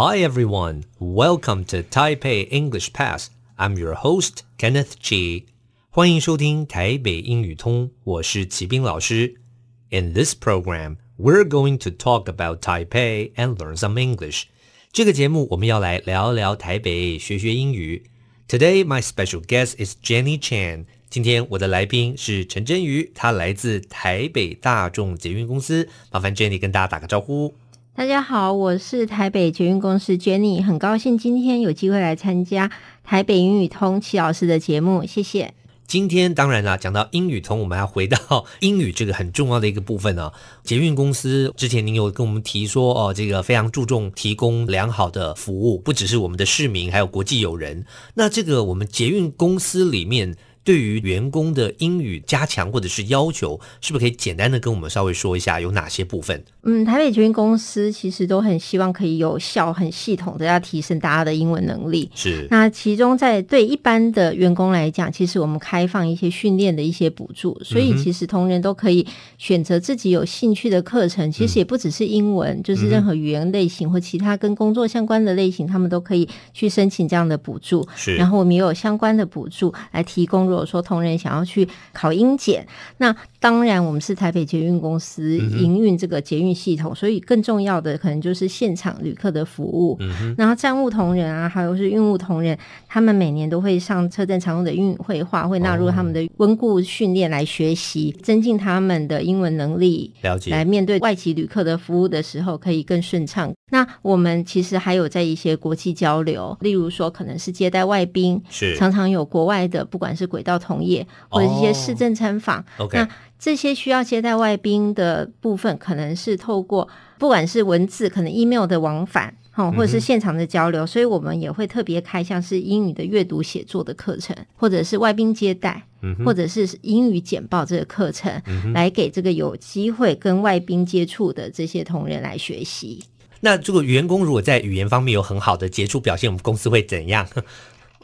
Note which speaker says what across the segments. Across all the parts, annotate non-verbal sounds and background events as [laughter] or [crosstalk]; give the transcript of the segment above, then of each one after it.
Speaker 1: Hi everyone, welcome to Taipei English Pass. I'm your host Kenneth Chi. 欢迎收听台北英语通，我是齐斌老师。In this program, we're going to talk about Taipei and learn some English. 这个节目我们要来聊聊台北，学学英语。Today my special guest is Jenny Chan. 今天我的来宾是陈真瑜，她来自台北大众捷运公司。麻烦 Jenny 跟大家打个招呼。
Speaker 2: 大家好，我是台北捷运公司 Jenny，很高兴今天有机会来参加台北英语通齐老师的节目，谢谢。
Speaker 1: 今天当然啦，讲到英语通，我们要回到 [laughs] 英语这个很重要的一个部分、啊。捷运公司之前您有跟我们提说哦，这个非常注重提供良好的服务，不只是我们的市民，还有国际友人。那这个我们捷运公司里面。对于员工的英语加强或者是要求，是不是可以简单的跟我们稍微说一下有哪些部分？
Speaker 2: 嗯，台北捷运公司其实都很希望可以有效、很系统的要提升大家的英文能力。
Speaker 1: 是。
Speaker 2: 那其中在对一般的员工来讲，其实我们开放一些训练的一些补助，所以其实同仁都可以选择自己有兴趣的课程。其实也不只是英文，嗯、就是任何语言类型或其他跟工作相关的类型，他们都可以去申请这样的补助。
Speaker 1: 是。
Speaker 2: 然后我们也有相关的补助来提供。如果说同仁想要去考英检，那当然我们是台北捷运公司营运这个捷运系统，嗯、所以更重要的可能就是现场旅客的服务。嗯、然后站务同仁啊，还有是运务同仁，他们每年都会上车站常用的英语会话，会纳入他们的温故训练来学习，增进他们的英文能力，
Speaker 1: 了解，
Speaker 2: 来面对外籍旅客的服务的时候可以更顺畅。那我们其实还有在一些国际交流，例如说可能是接待外宾，
Speaker 1: 是。
Speaker 2: 常常有国外的，不管是轨道同业或者一些市政参访，oh, okay. 那这些需要接待外宾的部分，可能是透过不管是文字，可能 email 的往返，哦，或者是现场的交流，嗯、所以我们也会特别开像是英语的阅读写作的课程，或者是外宾接待，嗯、或者是英语简报这个课程，嗯、来给这个有机会跟外宾接触的这些同仁来学习。
Speaker 1: 那这个员工如果在语言方面有很好的杰出表现，我们公司会怎样？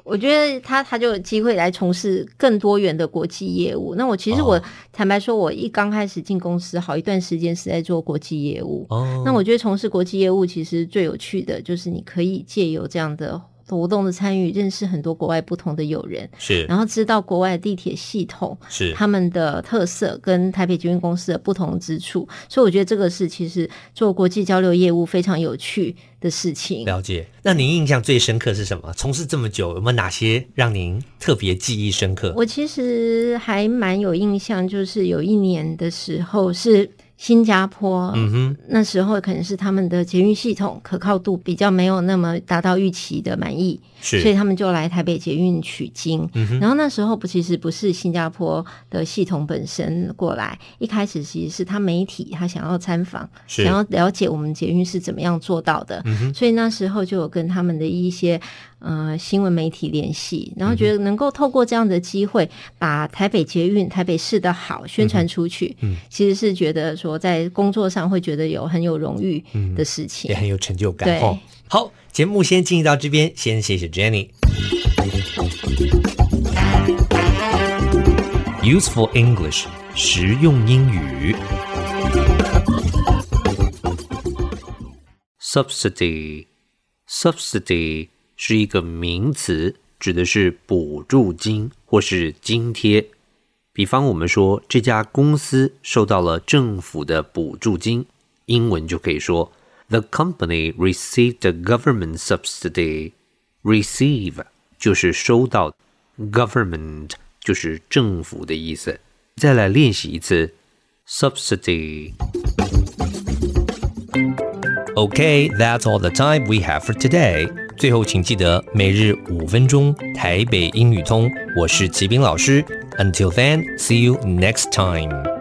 Speaker 2: 我觉得他他就有机会来从事更多元的国际业务。那我其实我坦白说，我一刚开始进公司，好一段时间是在做国际业务。哦，那我觉得从事国际业务其实最有趣的就是你可以借由这样的。活动的参与，认识很多国外不同的友人，
Speaker 1: 是，
Speaker 2: 然后知道国外地铁系统
Speaker 1: 是
Speaker 2: 他们的特色跟台北捷运公司的不同之处，所以我觉得这个是其实做国际交流业务非常有趣的事情。
Speaker 1: 了解，那您印象最深刻是什么？从事这么久，有没有哪些让您特别记忆深刻？
Speaker 2: 我其实还蛮有印象，就是有一年的时候是。新加坡，嗯哼，那时候可能是他们的捷运系统可靠度比较没有那么达到预期的满意，
Speaker 1: 是，
Speaker 2: 所以他们就来台北捷运取经。嗯，然后那时候不其实不是新加坡的系统本身过来，一开始其实是他媒体他想要参访，想要了解我们捷运是怎么样做到的，嗯，所以那时候就有跟他们的一些。呃，新闻媒体联系，然后觉得能够透过这样的机会，把台北捷运、台北市的好宣传出去，嗯，嗯，其实是觉得说在工作上会觉得有很有荣誉的事情，
Speaker 1: 嗯，也很有成就感。对，好，节目先进行到这边，先谢谢 Jenny。Useful English，实用英语。Subsidy，subsidy。是一个名词，指的是补助金或是津贴。比方我们说这家公司受到了政府的补助金，英文就可以说 The company received a government subsidy. Receive 就是收到，government 就是政府的意思。再来练习一次 subsidy。Okay, that's all the time we have for today. 最后，请记得每日五分钟台北英语通。我是齐斌老师。Until then, see you next time.